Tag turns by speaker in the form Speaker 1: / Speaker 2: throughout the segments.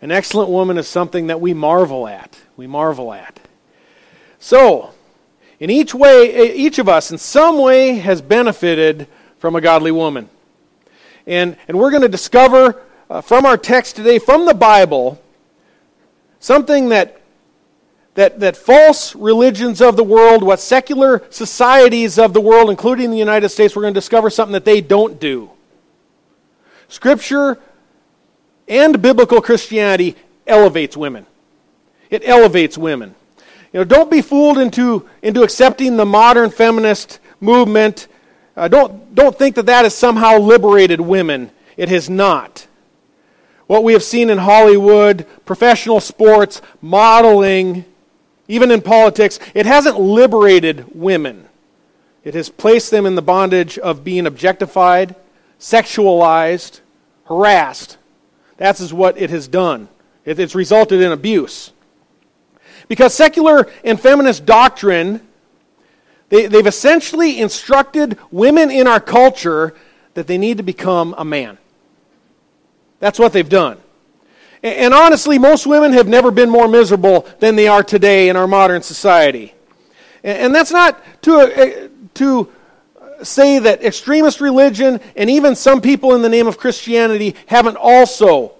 Speaker 1: An excellent woman is something that we marvel at. We marvel at. So, in each way, each of us in some way has benefited from a godly woman. And, and we're going to discover uh, from our text today, from the Bible, something that, that, that false religions of the world, what secular societies of the world, including the United States, we're going to discover something that they don't do. Scripture and biblical Christianity elevates women. It elevates women. You know, don't be fooled into, into accepting the modern feminist movement. Uh, don't, don't think that that has somehow liberated women. It has not. What we have seen in Hollywood, professional sports, modeling, even in politics, it hasn't liberated women. It has placed them in the bondage of being objectified, sexualized, harassed. That's what it has done. It's resulted in abuse. Because secular and feminist doctrine, they, they've essentially instructed women in our culture that they need to become a man. That's what they've done. And, honestly, most women have never been more miserable than they are today in our modern society. And, and that's not to, uh, to say that extremist religion and even some people in the name of Christianity haven't also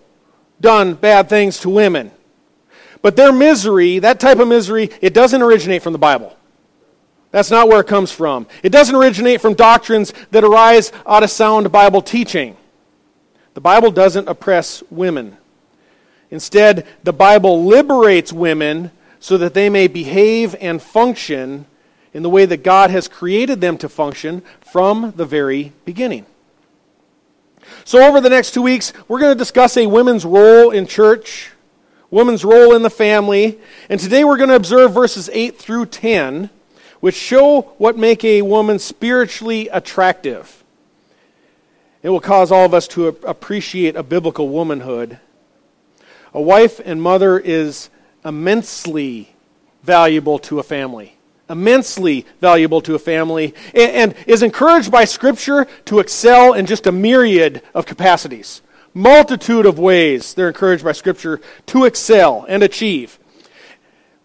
Speaker 1: done bad things to women. But their misery, that type of misery, it doesn't originate from the Bible. That's not where it comes from. It doesn't originate from doctrines that arise out of sound Bible teaching. The Bible doesn't oppress women. Instead, the Bible liberates women so that they may behave and function in the way that God has created them to function from the very beginning. So, over the next two weeks, we're going to discuss a women's role in church, women's role in the family, and today we're going to observe verses 8 through 10, which show what make a woman spiritually attractive. It will cause all of us to appreciate a biblical womanhood. A wife and mother is immensely valuable to a family immensely valuable to a family and, and, is encouraged by Scripture to excel in just a myriad of capacities. Multitude of ways they're encouraged by Scripture to excel and achieve.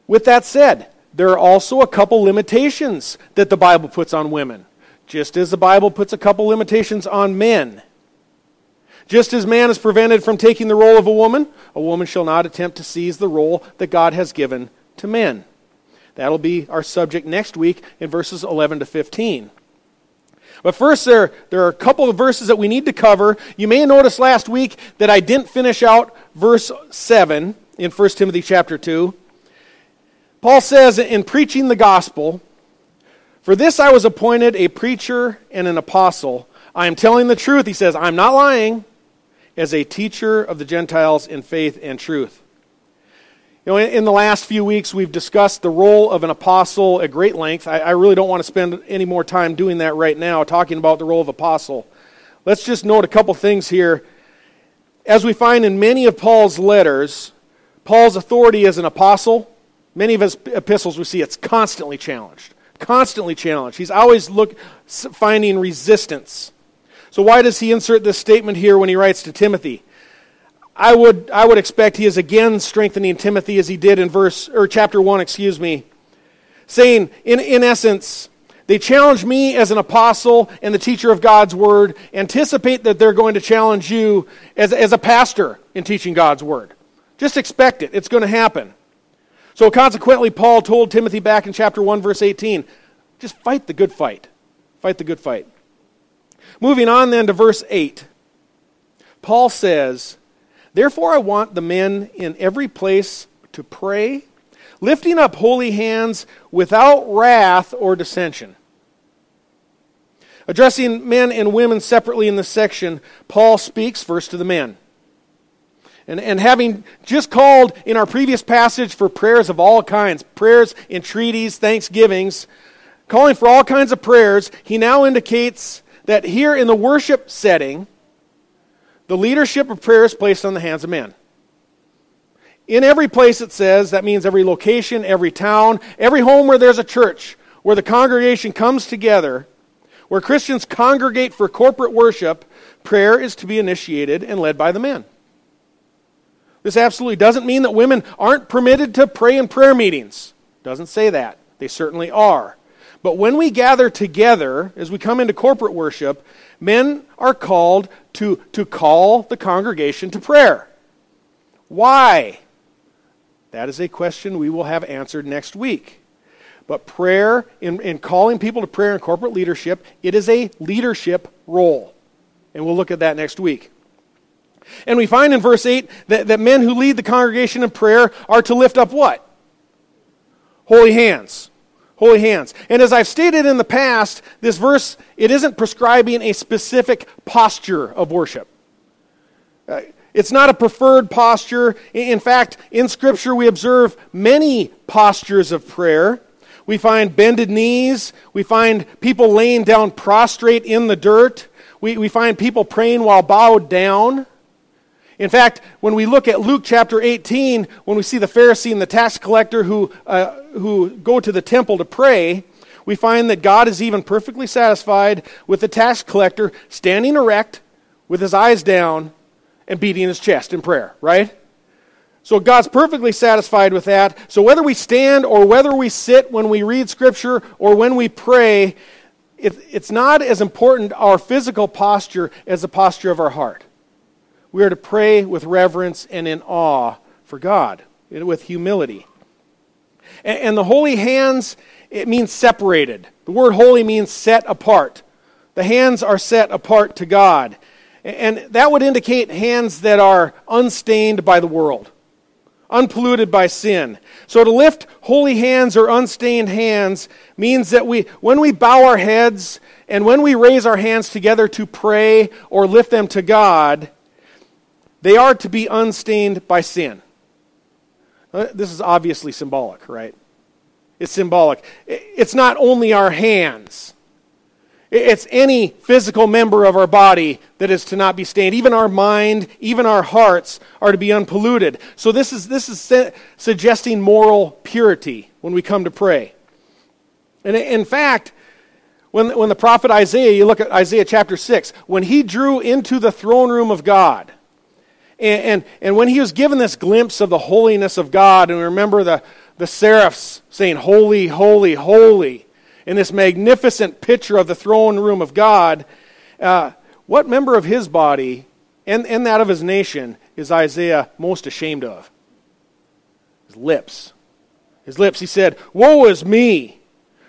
Speaker 1: With that said, there are also a couple limitations that the Bible puts on women, just as the Bible puts a couple limitations on men. Just as man is prevented from taking the role of a woman, a woman shall not attempt to seize the role that God has given to men. That'll be our subject next week in verses 11 to 15. But first, there, there are a couple of verses that we need to cover. You may have noticed last week that I didn't finish out verse 7 in 1 Timothy chapter 2. Paul says, in preaching the gospel, For this I was appointed a preacher and an apostle. I am telling the truth, he says, I'm not lying, as a teacher of the Gentiles in faith and truth. You know, in, the last few weeks, we've discussed the role of an apostle at great length. I, I really don't want to spend any more time doing that right now, talking about the role of apostle. Let's just note a couple things here. As we find in many of Paul's letters, Paul's authority as an apostle, many of his epistles we see it's constantly challenged. Constantly challenged. He's always look, finding resistance. So, why does he insert this statement here when he writes to Timothy? I would, I would expect he is again strengthening Timothy as he did in verse or chapter 1, excuse me, saying, in, in essence, they challenge me as an apostle and the teacher of God's word. Anticipate that they're going to challenge you as, as a pastor in teaching God's word. Just expect it. It's going to happen. So consequently, Paul told Timothy back in chapter 1, verse 18, just fight the good fight. Fight the good fight. Moving on then to verse 8. Paul says, Therefore, I want the men in every place to pray, lifting up holy hands without wrath or dissension. Addressing men and women separately in this section, Paul speaks first to the men. And, and having just called in our previous passage for prayers of all kinds, prayers, entreaties, thanksgivings, calling for all kinds of prayers, he now indicates that here in the worship setting, the leadership of prayer is placed on the hands of men. In every place it says, that means every location, every town, every home where there's a church, where the congregation comes together, where Christians congregate for corporate worship, prayer is to be initiated and led by the men. This absolutely doesn't mean that women aren't permitted to pray in prayer meetings. Doesn't say that. They certainly are. But when we gather together, as we come into corporate worship, men are called to, to call the congregation to prayer. Why? That is a question we will have answered next week. But prayer, in, in calling people to prayer in corporate leadership, it is a leadership role. And we'll look at that next week. And we find in verse 8 that, that men who lead the congregation in prayer are to lift up what? Holy hands. Holy hands. And as I've stated in the past, this verse, it isn't prescribing a specific posture of worship. Uh, it's not a preferred posture. In fact, in Scripture, we observe many postures of prayer. We find bended knees. We find people laying down prostrate in the dirt. We, we find people praying while bowed down. In fact, when we look at Luke chapter 18, when we see the Pharisee and the tax collector who, uh, who go to the temple to pray, we find that God is even perfectly satisfied with the tax collector standing erect with his eyes down and beating his chest in prayer, right? So God's perfectly satisfied with that. So whether we stand or whether we sit when we read Scripture or when we pray, it, it's not as important our physical posture as the posture of our heart. We are to pray with reverence and in awe for God, with humility. And, and the holy hands, it means separated. The word holy means set apart. The hands are set apart to God. And that would indicate hands that are unstained by the world unpolluted by sin. So to lift holy hands or unstained hands means that we, when we bow our heads and when we raise our hands together to pray or lift them to God, they are to be unstained by sin. Uh, this is obviously symbolic, right? It's symbolic. It's not only our hands. It's any physical member of our body that is to not be stained. Even our mind, even our hearts are to be unpolluted. So this is, this is su- suggesting moral purity when we come to pray. And in fact, when, when the prophet Isaiah, you look at Isaiah chapter 6, when he drew into the throne room of God, and, and, and when he was given this glimpse of the holiness of God, and remember the, the seraphs saying, Holy, holy, holy in this magnificent picture of the throne room of God, uh, what member of his body and, and that of his nation is Isaiah most ashamed of? His lips. His lips. He said, Woe is me!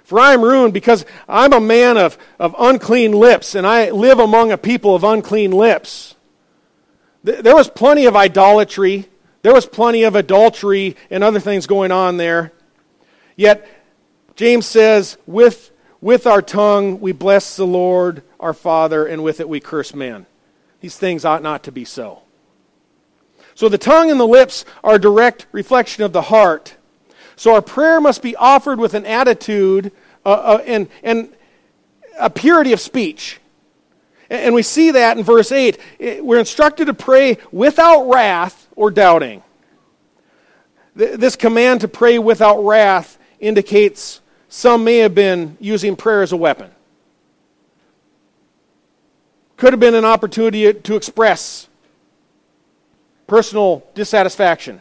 Speaker 1: For I am ruined because I'm a man of, of unclean lips, and I live among a people of unclean lips. There was plenty of idolatry. There was plenty of adultery and other things going on there. Yet James says, with, with our tongue we bless the Lord our Father, and with it we curse men. These things ought not to be so. So the tongue and the lips are a direct reflection of the heart. So our prayer must be offered with an attitude uh, uh, and, and a purity of speech. And, we see that in verse 8. We're instructed to pray without wrath or doubting. This command to pray without wrath indicates some may have been using prayer as a weapon. Could have been an opportunity to express personal dissatisfaction.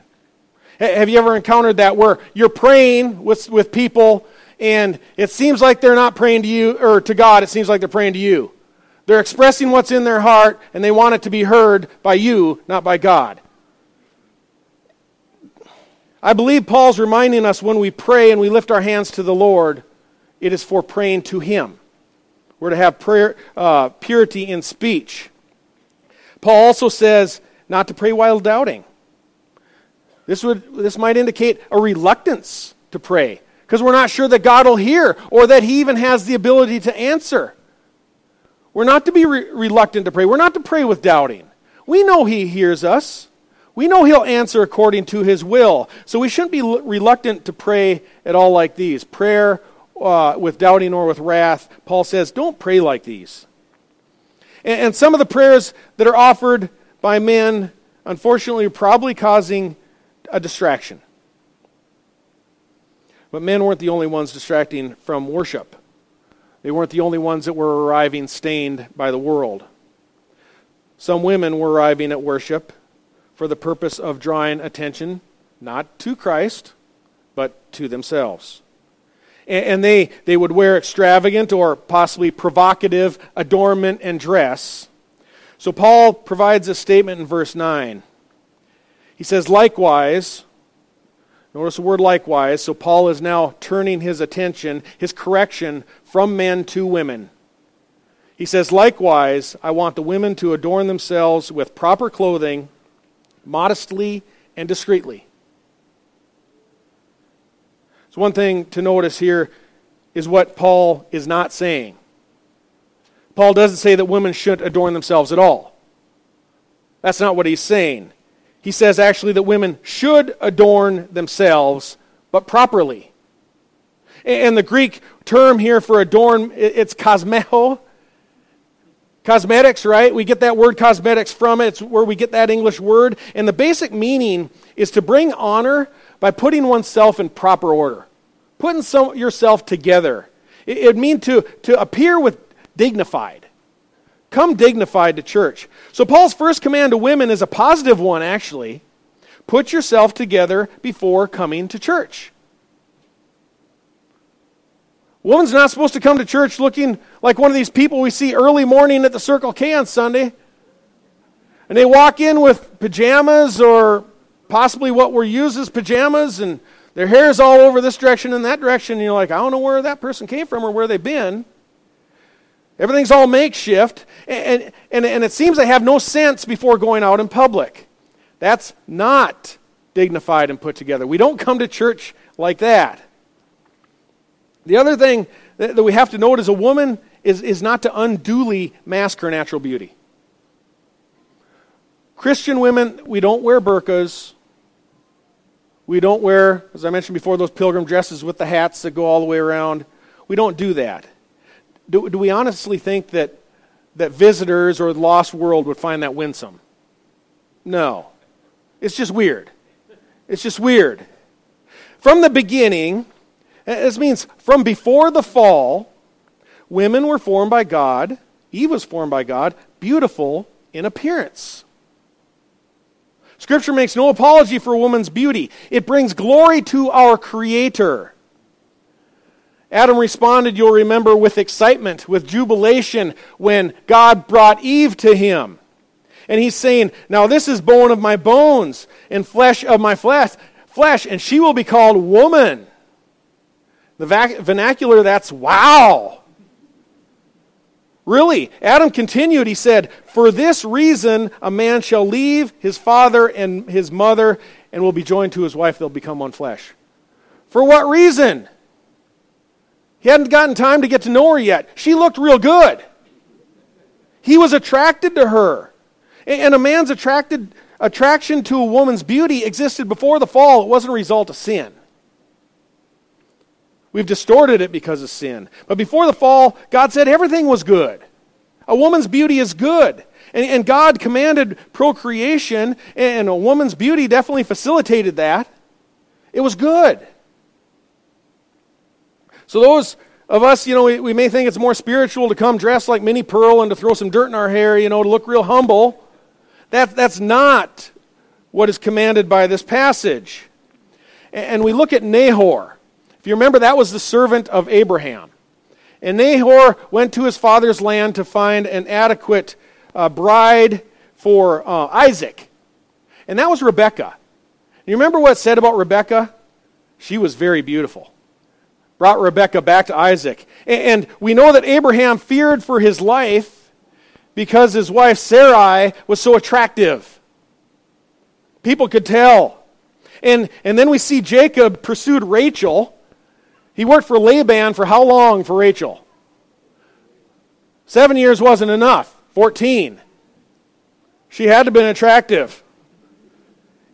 Speaker 1: Have you ever encountered that where you're praying with, with people and it seems like they're not praying to you or to God, it seems like they're praying to you? They're expressing what's in their heart and they want it to be heard by you, not by God. I believe Paul's reminding us when we pray and we lift our hands to the Lord, it is for praying to Him. We're to have prayer, uh, purity in speech. Paul also says not to pray while doubting. This, would, this might indicate a reluctance to pray because we're not sure that God will hear or that He even has the ability to answer. We're not to be re- reluctant to pray. We're not to pray with doubting. We know He hears us. We know He'll answer according to His will. So we shouldn't be l- reluctant to pray at all like these. Prayer uh, with doubting or with wrath, Paul says, don't pray like these. And, and some of the prayers that are offered by men, unfortunately, are probably causing a distraction. But men weren't the only ones distracting from worship. They weren't the only ones that were arriving stained by the world. Some women were arriving at worship for the purpose of drawing attention not to Christ, but to themselves. And they, they would wear extravagant or possibly provocative adornment and dress. So Paul provides a statement in verse 9. He says, likewise, notice the word likewise. So Paul is now turning his attention, his correction, from men to women. He says, likewise, I want the women to adorn themselves with proper clothing, modestly and discreetly. So, one thing to notice here is what Paul is not saying. Paul doesn't say that women shouldn't adorn themselves at all. That's not what he's saying. He says actually that women should adorn themselves, but properly. And the Greek term here for adorn, it's cosmeho. Cosmetics, right? We get that word cosmetics from it. It's where we get that English word. And the basic meaning is to bring honor by putting oneself in proper order, putting some, yourself together. It, it means to, to appear with dignified. Come dignified to church. So, Paul's first command to women is a positive one, actually. Put yourself together before coming to church. Woman's not supposed to come to church looking like one of these people we see early morning at the Circle K on Sunday. And they walk in with pajamas or possibly what were used as pajamas, and their hair is all over this direction and that direction, and you're like, I don't know where that person came from or where they've been. Everything's all makeshift, and, and, and it seems they have no sense before going out in public. That's not dignified and put together. We don't come to church like that. The other thing that, we have to note is a woman is, is not to unduly mask her natural beauty. Christian women, we don't wear burqas. We don't wear, as I mentioned before, those pilgrim dresses with the hats that go all the way around. We don't do that. Do, do we honestly think that, that visitors or the lost world would find that winsome? No. It's just weird. It's just weird. From the beginning, this means from before the fall, women were formed by God, Eve was formed by God, beautiful in appearance. Scripture makes no apology for a woman's beauty. It brings glory to our Creator. Adam responded, you'll remember, with excitement, with jubilation when God brought Eve to him. And he's saying, Now this is bone of my bones and flesh of my flesh, flesh, and she will be called woman. The vac- vernacular, that's wow. Really, Adam continued, he said, For this reason a man shall leave his father and his mother and will be joined to his wife. They'll become one flesh. For what reason? He hadn't gotten time to get to know her yet. She looked real good. He was attracted to her. And a man's attracted, attraction to a woman's beauty existed before the fall. It wasn't a result of sin. We've distorted it because of sin. But before the fall, God said everything was good. A woman's beauty is good. And, and God commanded procreation, and a woman's beauty definitely facilitated that. It was good. So, those of us, you know, we, we may think it's more spiritual to come dressed like Minnie Pearl and to throw some dirt in our hair, you know, to look real humble. That, that's not what is commanded by this passage. And we look at Nahor. If you remember, that was the servant of Abraham. And Nahor went to his father's land to find an adequate uh, bride for uh, Isaac. And that was Rebekah. You remember what said about Rebekah? She was very beautiful. Brought Rebekah back to Isaac. And we know that Abraham feared for his life because his wife Sarai was so attractive. People could tell. And, and then we see Jacob pursued Rachel he worked for Laban for how long for Rachel? Seven years wasn't enough. 14. She had to have been attractive.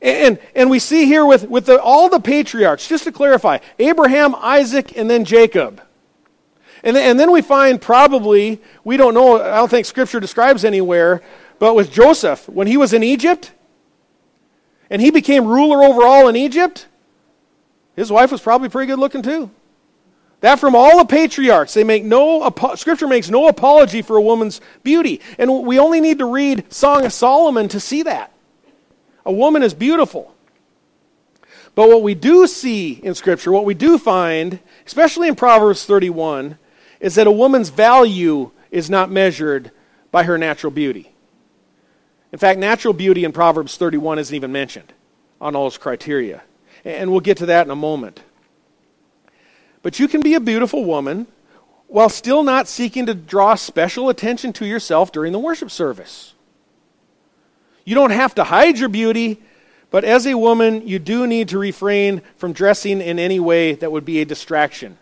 Speaker 1: And, and we see here with, with the, all the patriarchs, just to clarify Abraham, Isaac, and then Jacob. And, and then we find probably, we don't know, I don't think Scripture describes anywhere, but with Joseph, when he was in Egypt, and he became ruler over all in Egypt, his wife was probably pretty good looking too. That from all the patriarchs, they make no scripture makes no apology for a woman's beauty. And we only need to read Song of Solomon to see that. A woman is beautiful. But what we do see in Scripture, what we do find, especially in Proverbs 31, is that a woman's value is not measured by her natural beauty. In fact, natural beauty in Proverbs 31 isn't even mentioned on all those criteria. And we'll get to that in a moment. But you can be a beautiful woman while still not seeking to draw special attention to yourself during the worship service. You don't have to hide your beauty, but as a woman, you do need to refrain from dressing in any way that would be a distraction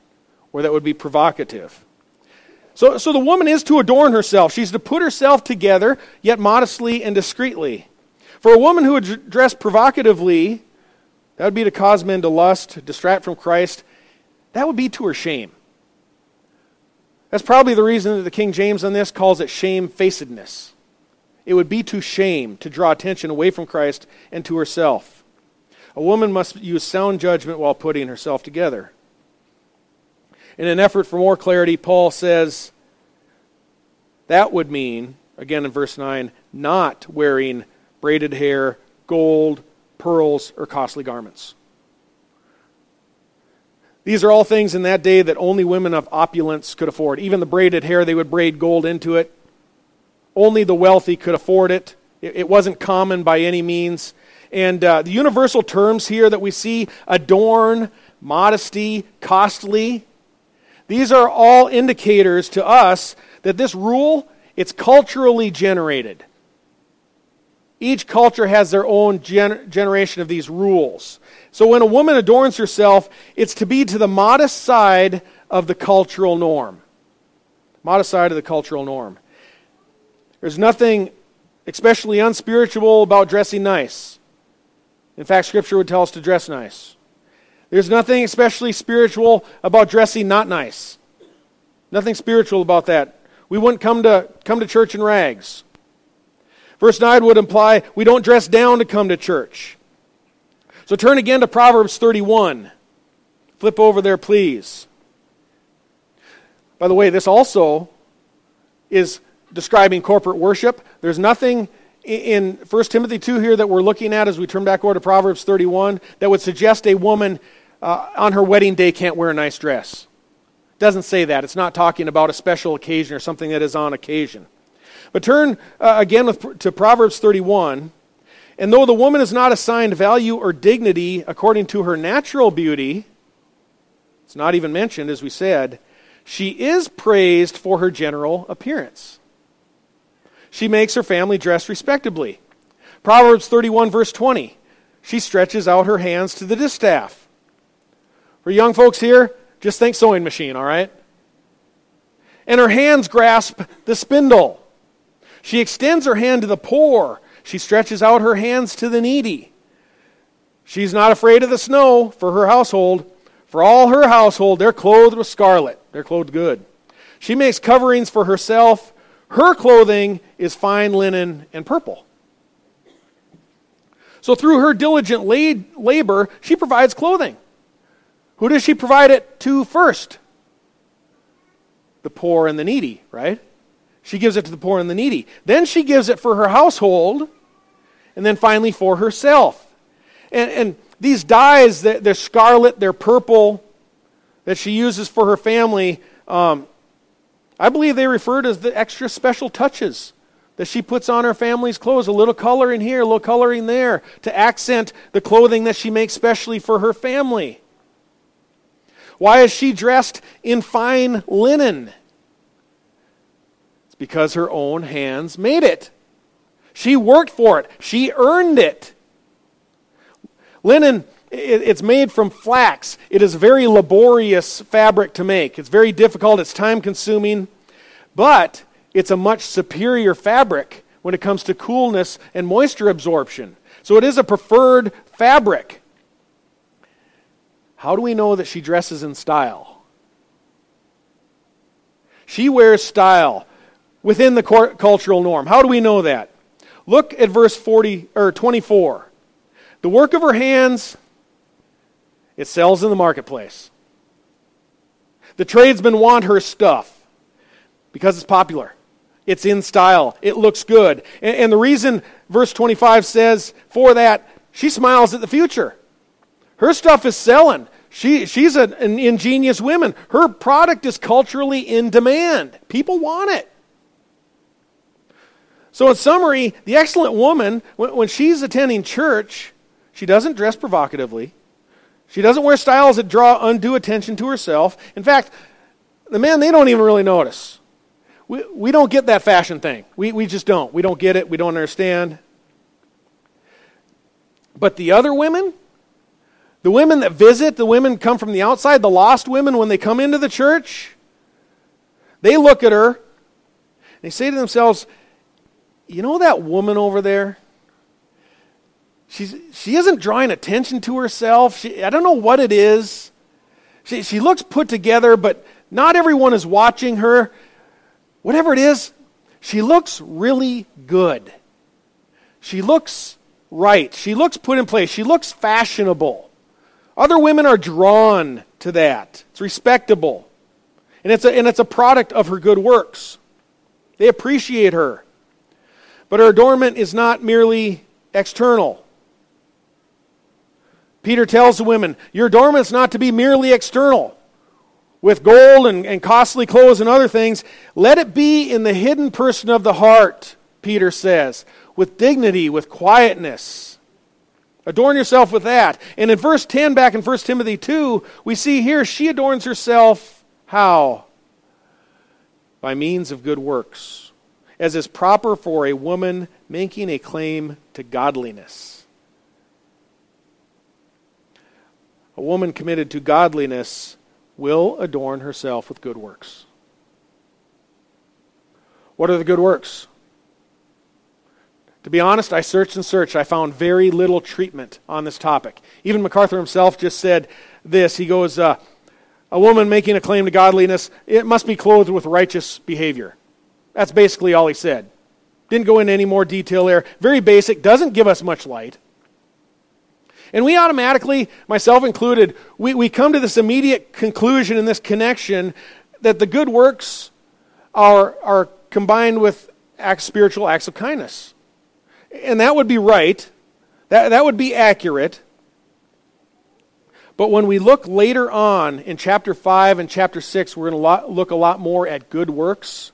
Speaker 1: or that would be provocative. So, so the woman is to adorn herself. She's to put herself together, yet modestly and discreetly. For a woman who would dress provocatively, that would be to cause men to lust, distract from Christ, that would be to her shame. That's probably the reason that the King James on this calls it shamefacedness. It would be to shame to draw attention away from Christ and to herself. A woman must use sound judgment while putting herself together. In an effort for more clarity, Paul says that would mean, again in verse 9, not wearing braided hair, gold, pearls, or costly garments. These are all things in that day that only women of opulence could afford. Even the braided hair, they would braid gold into it. Only the wealthy could afford it. It, wasn't common by any means. And uh, the universal terms here that we see adorn, modesty, costly these are all indicators to us that this rule it's culturally generated. Each culture has their own gen- generation of these rules. So when a woman adorns herself, it's to be to the modest side of the cultural norm. Modest side of the cultural norm. There's nothing especially unspiritual about dressing nice. In fact, Scripture would tell us to dress nice. There's nothing especially spiritual about dressing not nice. Nothing spiritual about that. We wouldn't come to, come to church in rags. Verse 9 would imply we don't dress down to come to church. So turn again to Proverbs 31. Flip over there, please. By the way, this also is describing corporate worship. There's nothing in 1 Timothy 2 here that we're looking at as we turn back over to Proverbs 31 that would suggest a woman uh, on her wedding day can't wear a nice dress. Doesn't say that. It's not talking about a special occasion or something that is on occasion. But turn uh, again with, to Proverbs 31. And though the woman is not assigned value or dignity according to her natural beauty, it's not even mentioned, as we said, she is praised for her general appearance. She makes her family dress respectably. Proverbs 31, verse 20. She stretches out her hands to the distaff. For young folks here, just think sewing machine, all right? And her hands grasp the spindle. She extends her hand to the poor. She stretches out her hands to the needy. She's not afraid of the snow for her household. For all her household, they're clothed with scarlet. They're clothed good. She makes coverings for herself. Her clothing is fine linen and purple. So, through her diligent labor, she provides clothing. Who does she provide it to first? The poor and the needy, right? She gives it to the poor and the needy. Then she gives it for her household, and then finally for herself. And, and these dyes, that they're scarlet, they're purple, that she uses for her family, um, I believe they refer to the extra special touches that she puts on her family's clothes. A little coloring here, a little coloring there, to accent the clothing that she makes specially for her family. Why is she dressed in fine linen? It's because her own hands made it. She worked for it, she earned it. Linen, it's made from flax. It is a very laborious fabric to make. It's very difficult, it's time consuming, but it's a much superior fabric when it comes to coolness and moisture absorption. So it is a preferred fabric. How do we know that she dresses in style? She wears style within the cultural norm. How do we know that? Look at verse 40 or 24. The work of her hands it sells in the marketplace. The tradesmen want her stuff because it's popular. It's in style. It looks good. And, and the reason verse 25 says for that, she smiles at the future. Her stuff is selling. She, she's a, an ingenious woman. Her product is culturally in demand. People want it. So, in summary, the excellent woman, when, when she's attending church, she doesn't dress provocatively. She doesn't wear styles that draw undue attention to herself. In fact, the men, they don't even really notice. We, we don't get that fashion thing. We, we just don't. We don't get it. We don't understand. But the other women, the women that visit, the women come from the outside, the lost women, when they come into the church, they look at her they say to themselves, You know that woman over there? She's, she isn't drawing attention to herself. She, I don't know what it is. She, she looks put together, but not everyone is watching her. Whatever it is, she looks really good. She looks right. She looks put in place. She looks fashionable. Other women are drawn to that. It's respectable. And it's a, and it's a product of her good works. They appreciate her. But her adornment is not merely external. Peter tells the women, Your adornment is not to be merely external, with gold and, and costly clothes and other things. Let it be in the hidden person of the heart, Peter says, with dignity, with quietness. Adorn yourself with that. And in verse 10, back in 1 Timothy 2, we see here she adorns herself how? By means of good works, as is proper for a woman making a claim to godliness. A woman committed to godliness will adorn herself with good works. What are the good works? To be honest, I searched and searched. I found very little treatment on this topic. Even MacArthur himself just said this. He goes, uh, A woman making a claim to godliness, it must be clothed with righteous behavior. That's basically all he said. Didn't go into any more detail there. Very basic, doesn't give us much light. And we automatically, myself included, we, we come to this immediate conclusion and this connection that the good works are, are combined with acts, spiritual acts of kindness. And that would be right, that, that would be accurate. But when we look later on in chapter 5 and chapter 6, we're going to look a lot more at good works.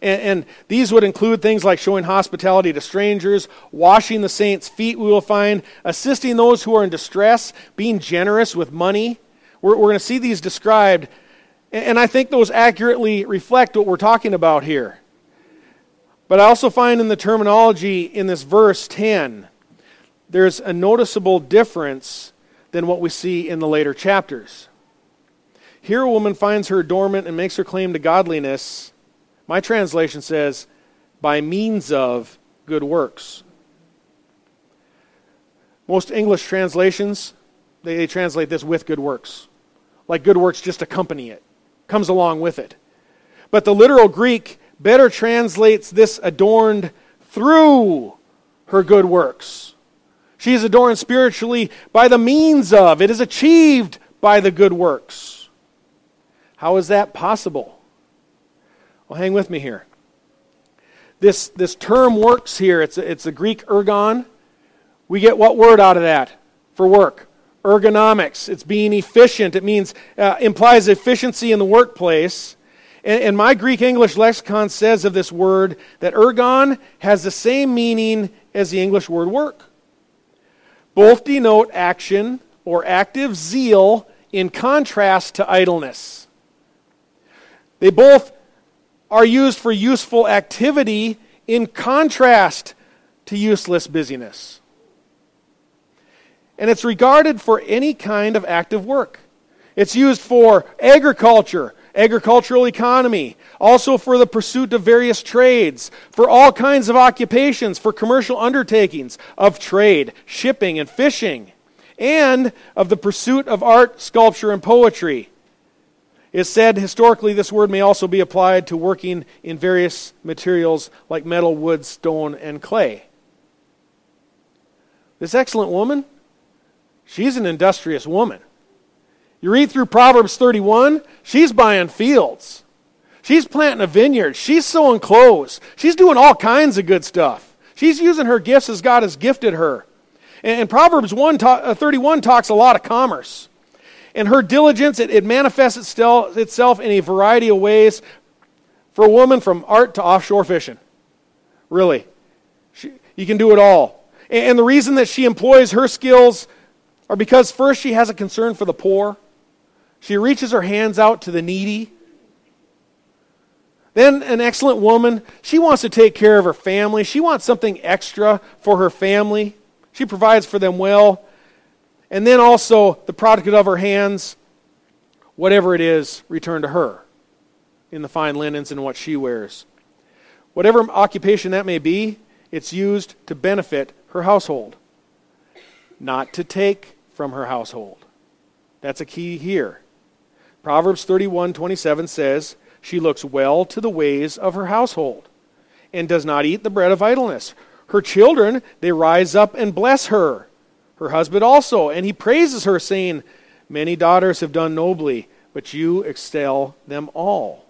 Speaker 1: And, and, these would include things like showing hospitality to strangers, washing the saints' feet, we will find, assisting those who are in distress, being generous with money. We're, we're going to see these described. And, and I think those accurately reflect what we're talking about here. But I also find in the terminology in this verse 10, there's a noticeable difference than what we see in the later chapters. Here, a woman finds her adornment and makes her claim to godliness my translation says, by means of good works. Most English translations, they, they translate this with good works. Like good works just accompany it, comes along with it. But the literal Greek better translates this adorned through her good works. She is adorned spiritually by the means of, it is achieved by the good works. How is that possible? Well, hang with me here. This, this term works here. It's a, it's a Greek ergon. We get what word out of that for work? Ergonomics. It's being efficient. It means uh, implies efficiency in the workplace. And, and my Greek English lexicon says of this word that ergon has the same meaning as the English word work. Both denote action or active zeal in contrast to idleness. They both are used for useful activity in contrast to useless busyness. And it's regarded for any kind of active work. It's used for agriculture, agricultural economy, also for the pursuit of various trades, for all kinds of occupations, for commercial undertakings of trade, shipping, and fishing, and of the pursuit of art, sculpture, and poetry. It's said historically this word may also be applied to working in various materials like metal, wood, stone, and clay. This excellent woman, she's an industrious woman. You read through Proverbs 31, she's buying fields. She's planting a vineyard. She's sewing clothes. She's doing all kinds of good stuff. She's using her gifts as God has gifted her. And, Proverbs 1 uh, 31 talks a lot of commerce. And her diligence, it, it manifests itself itself in a variety of ways for a woman from art to offshore fishing. Really. She, you can do it all. And, and the reason that she employs her skills are because, first, she has a concern for the poor. She reaches her hands out to the needy. Then, an excellent woman, she wants to take care of her family. She wants something extra for her family. She provides for them well. And then also, the product of her hands, whatever it is, return to her in the fine linens and what she wears. Whatever occupation that may be, it's used to benefit her household, not to take from her household. That's a key here. Proverbs 31 27 says, She looks well to the ways of her household and does not eat the bread of idleness. Her children, they rise up and bless her. Her husband also, and he praises her, saying, Many daughters have done nobly, but you excel them all.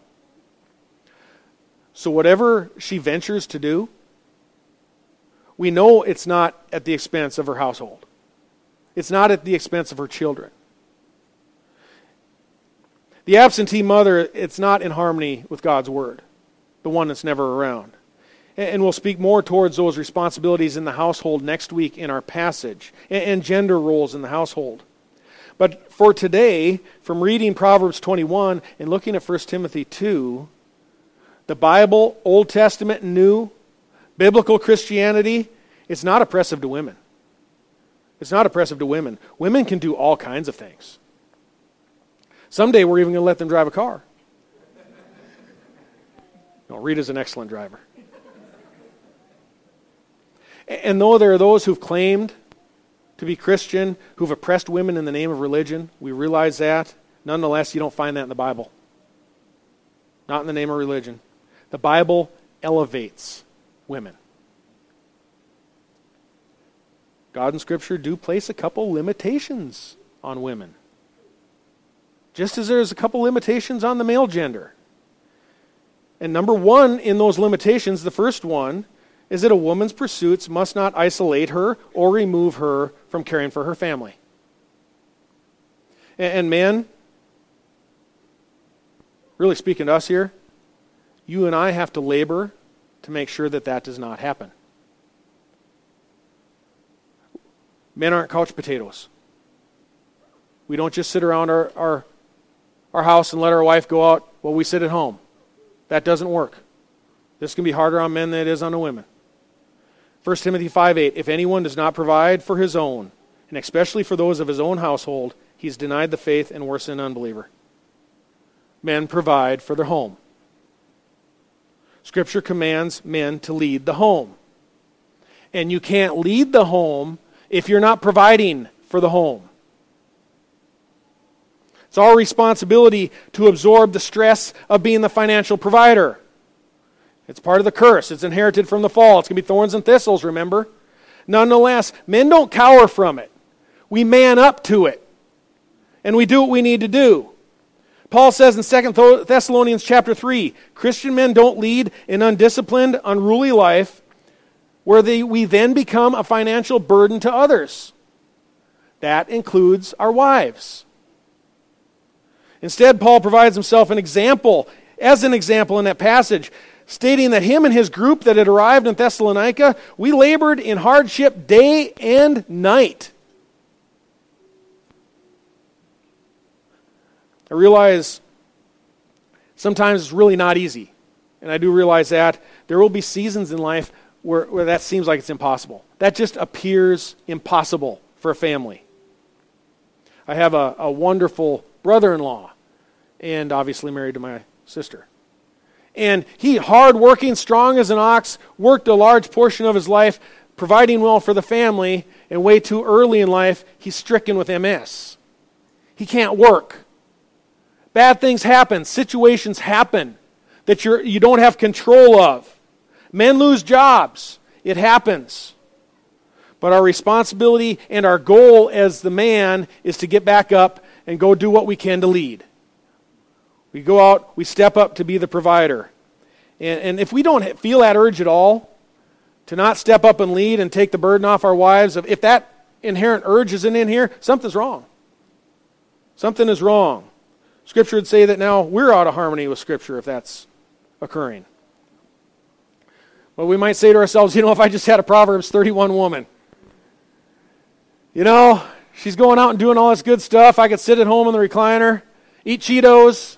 Speaker 1: So, whatever she ventures to do, we know it's not at the expense of her household. It's not at the expense of her children. The absentee mother, it's not in harmony with God's word, the one that's never around. And we'll speak more towards those responsibilities in the household next week in our passage and gender roles in the household. But for today, from reading Proverbs 21 and looking at 1 Timothy 2, the Bible, Old Testament and New, biblical Christianity, it's not oppressive to women. It's not oppressive to women. Women can do all kinds of things. Someday we're even going to let them drive a car. No, Rita's an excellent driver. And though there are those who've claimed to be Christian, who've oppressed women in the name of religion, we realize that. Nonetheless, you don't find that in the Bible. Not in the name of religion. The Bible elevates women. God and Scripture do place a couple limitations on women. Just as there's a couple limitations on the male gender. And number one in those limitations, the first one, is that a woman's pursuits must not isolate her or remove her from caring for her family. And, and men, really speaking to us here, you and I have to labor to make sure that that does not happen. Men aren't couch potatoes. We don't just sit around our, our, our house and let our wife go out while we sit at home. That doesn't work. This can be harder on men than it is on the women. 1 Timothy 5 8, if anyone does not provide for his own, and especially for those of his own household, he's denied the faith and worse than an unbeliever. Men provide for their home. Scripture commands men to lead the home. And you can't lead the home if you're not providing for the home. It's our responsibility to absorb the stress of being the financial provider. It's part of the curse. It's inherited from the fall. It's going to be thorns and thistles, remember? Nonetheless, men don't cower from it. We man up to it. And we do what we need to do. Paul says in 2 Thessalonians chapter 3, Christian men don't lead an undisciplined, unruly life where they, we then become a financial burden to others. That includes our wives. Instead, Paul provides himself an example, as an example in that passage stating that him and his group that had arrived in Thessalonica, we labored in hardship day and night. I realize sometimes it's really not easy. And I do realize that. There will be seasons in life where, where that seems like it's impossible. That just appears impossible for a family. I have a, a wonderful brother in law, and obviously married to my sister. And he, hard working, strong as an ox, worked a large portion of his life providing well for the family, and way too early in life, he's stricken with MS. He can't work. Bad things happen, situations happen that you're, you don't have control of. Men lose jobs, it happens. But our responsibility and our goal as the man is to get back up and go do what we can to lead. We go out, we step up to be the provider. And, and if we don't feel that urge at all to not step up and lead and take the burden off our wives, of, if that inherent urge isn't in here, something's wrong. Something is wrong. Scripture would say that now we're out of harmony with Scripture if that's occurring. But we might say to ourselves, you know, if I just had a Proverbs 31 woman, you know, she's going out and doing all this good stuff. I could sit at home in the recliner, eat Cheetos.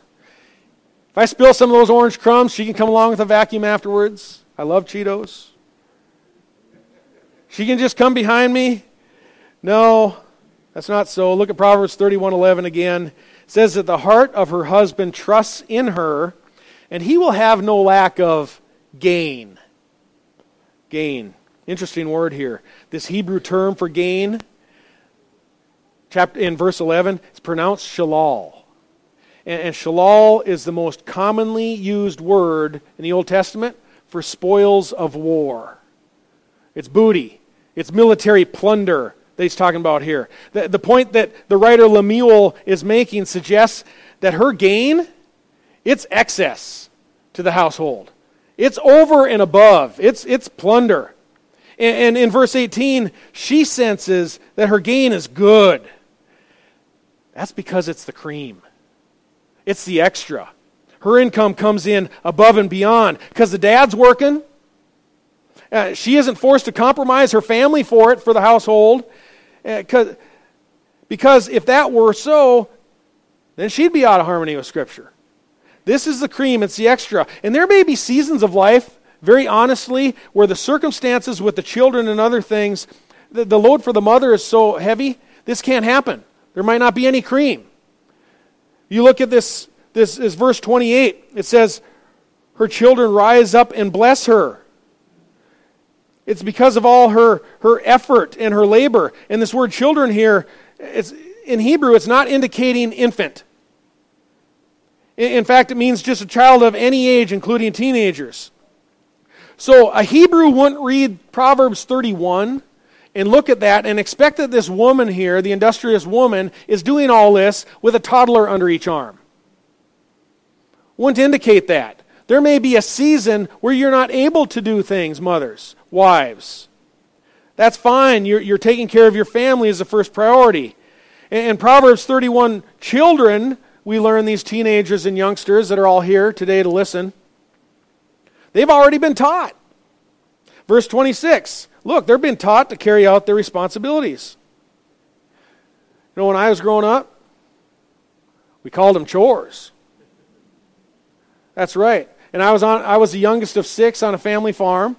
Speaker 1: If I spill some of those orange crumbs, she can come along with a vacuum afterwards. I love Cheetos. She can just come behind me. No, that's not so. Look at Proverbs 31:11 again. It says that the heart of her husband trusts in her, and he will have no lack of gain. Gain. Interesting word here. This Hebrew term for gain, chapter in verse 11, it's pronounced shalal. And, and shalal is the most commonly used word in the Old Testament for spoils of war. It's booty. It's military plunder that he's talking about here. The, the point that the writer Lemuel is making suggests that her gain, it's excess to the household. It's over and above. It's, it's plunder. And, and in verse 18, she senses that her gain is good. That's because it's the cream. It's the extra. Her income comes in above and beyond because the dad's working. Uh, she isn't forced to compromise her family for it, for the household. Uh, because if that were so, then she'd be out of harmony with Scripture. This is the cream, it's the extra. And there may be seasons of life, very honestly, where the circumstances with the children and other things, the, the load for the mother is so heavy, this can't happen. There might not be any cream. You look at this, this is verse 28. It says, Her children rise up and bless her. It's because of all her, her effort and her labor. And this word children here, it's, in Hebrew, it's not indicating infant. In fact, it means just a child of any age, including teenagers. So a Hebrew wouldn't read Proverbs 31 and look at that and expect that this woman here, the industrious woman, is doing all this with a toddler under each arm. Wouldn't indicate that. There may be a season where you're not able to do things, mothers wives. That's fine. You're, you're taking care of your family as the first priority. In Proverbs 31, children, we learn these teenagers and youngsters that are all here today to listen, they've already been taught. Verse 26, look, they're being taught to carry out their responsibilities. You know, when I was growing up, we called them chores. That's right. And I was, on, I was the youngest of six on a family farm.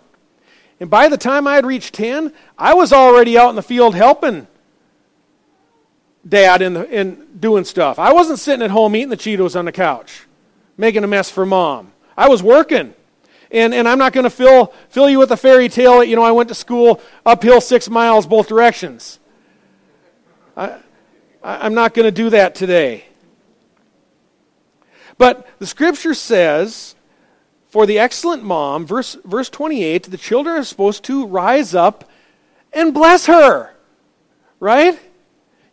Speaker 1: And by the time I had reached 10, I was already out in the field helping dad in, the, in doing stuff. I wasn't sitting at home eating the Cheetos on the couch, making a mess for mom. I was working. And, and I'm not going to fill, fill you with a fairy tale. You know, I went to school uphill six miles both directions. I, I'm not going to do that today. But the scripture says for the excellent mom, verse, verse 28, the children are supposed to rise up and bless her. Right?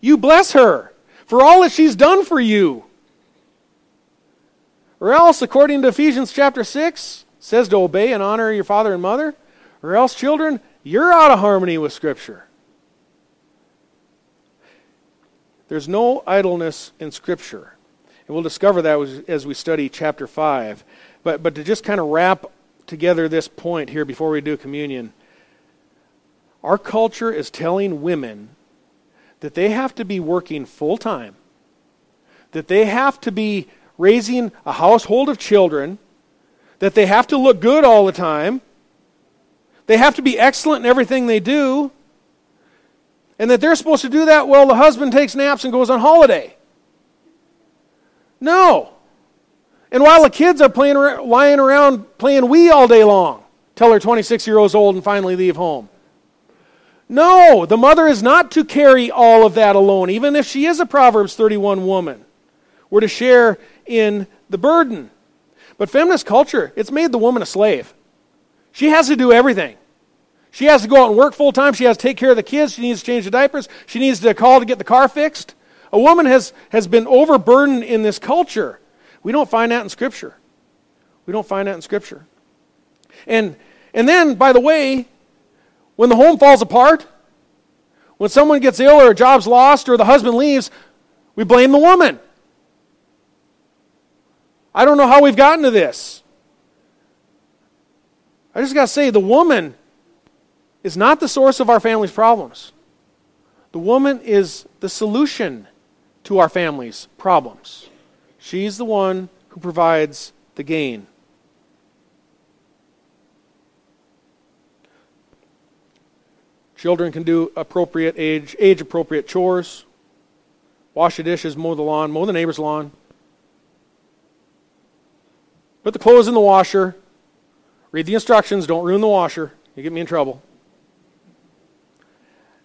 Speaker 1: You bless her for all that she's done for you. Or else, according to Ephesians chapter 6, says to obey and honor your father and mother. Or else, children, you're out of harmony with Scripture. There's no idleness in Scripture. And we'll discover that as we study chapter 5. But, but to just kind of wrap together this point here before we do communion, our culture is telling women that they have to be working full time, that they have to be raising a household of children, that they have to look good all the time, they have to be excellent in everything they do, and that they're supposed to do that while the husband takes naps and goes on holiday. No. And while the kids are playing, lying around playing Wii all day long, till they're 26 years old and finally leave home. No, the mother is not to carry all of that alone, even if she is a Proverbs 31 woman. We're to share in the burden. But feminist culture, it's made the woman a slave. She has to do everything. She has to go out and work full time. She has to take care of the kids. She needs to change the diapers. She needs to call to get the car fixed. A woman has, has been overburdened in this culture. We don't find that in Scripture. We don't find that in Scripture. And, and then, by the way, when the home falls apart, when someone gets ill or a job's lost or the husband leaves, we blame the woman. I don't know how we've gotten to this. I just got to say, the woman is not the source of our family's problems. The woman is the solution to our family's problems. She's the one who provides the gain. Children can do appropriate age, age appropriate chores, wash the dishes, mow the lawn, mow the neighbor's lawn, put the clothes in the washer, read the instructions, don't ruin the washer. You get me in trouble.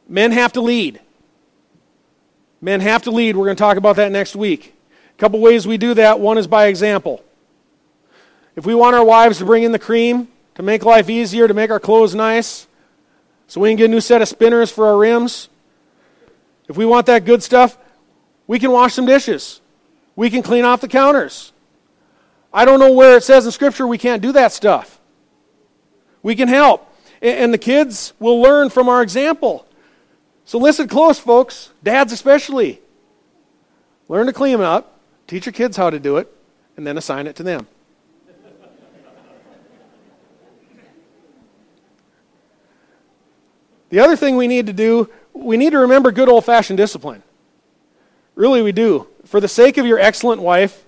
Speaker 1: Men have to lead. Men have to lead. We're going to talk about that next week. A couple ways we do that. One is by example. If we want our wives to bring in the cream, to make life easier, to make our clothes nice, so we can get a new set of spinners for our rims, if we want that good stuff, we can wash some dishes. We can clean off the counters. I don't know where it says in Scripture we can't do that stuff. We can help. And the kids will learn from our example. So listen close, folks, dads especially. Learn to clean up, teach your kids how to do it, and then assign it to them. the other thing we need to do, we need to remember good old fashioned discipline. Really, we do. For the sake of your excellent wife,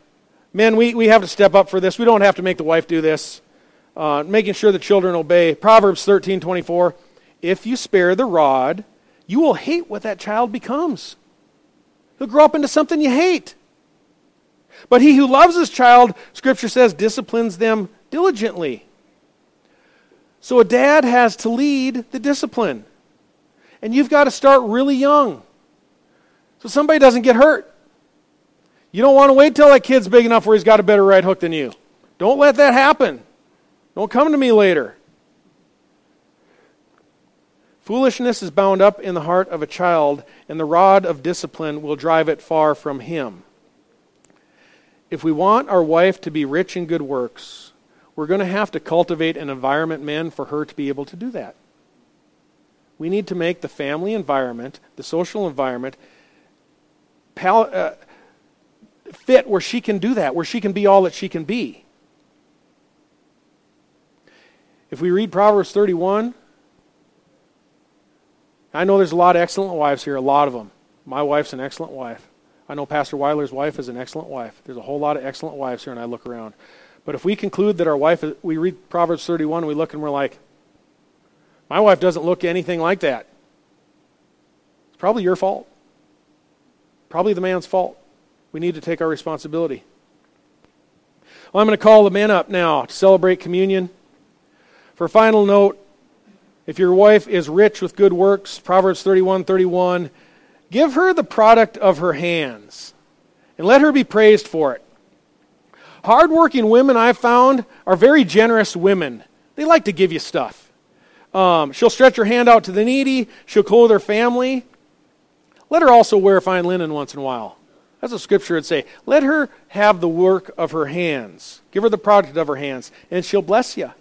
Speaker 1: men, we, we have to step up for this. We don't have to make the wife do this. Uh, making sure the children obey. Proverbs 13 24. If you spare the rod, you will hate what that child becomes. He'll grow up into something you hate. But he who loves his child, Scripture says, disciplines them diligently. So a dad has to lead the discipline. And you've got to start really young so somebody doesn't get hurt. You don't want to wait till that kid's big enough where he's got a better right hook than you. Don't let that happen. Don't come to me later. Foolishness is bound up in the heart of a child, and the rod of discipline will drive it far from him. If we want our wife to be rich in good works, we're going to have to cultivate an environment, men, for her to be able to do that. We need to make the family environment, the social environment, pal- uh, fit where she can do that, where she can be all that she can be. If we read Proverbs 31, I know there's a lot of excellent wives here, a lot of them. My wife's an excellent wife. I know Pastor Weiler's wife is an excellent wife. There's a whole lot of excellent wives here, and I look around. But if we conclude that our wife, we read Proverbs 31, we look and we're like, my wife doesn't look anything like that. It's probably your fault. Probably the man's fault. We need to take our responsibility. Well, I'm going to call the men up now to celebrate communion. For a final note, if your wife is rich with good works, Proverbs 31 31, give her the product of her hands and let her be praised for it. Hardworking women, I've found, are very generous women. They like to give you stuff. Um, she'll stretch her hand out to the needy, she'll clothe her family. Let her also wear fine linen once in a while. That's what Scripture would say. Let her have the work of her hands. Give her the product of her hands, and she'll bless you.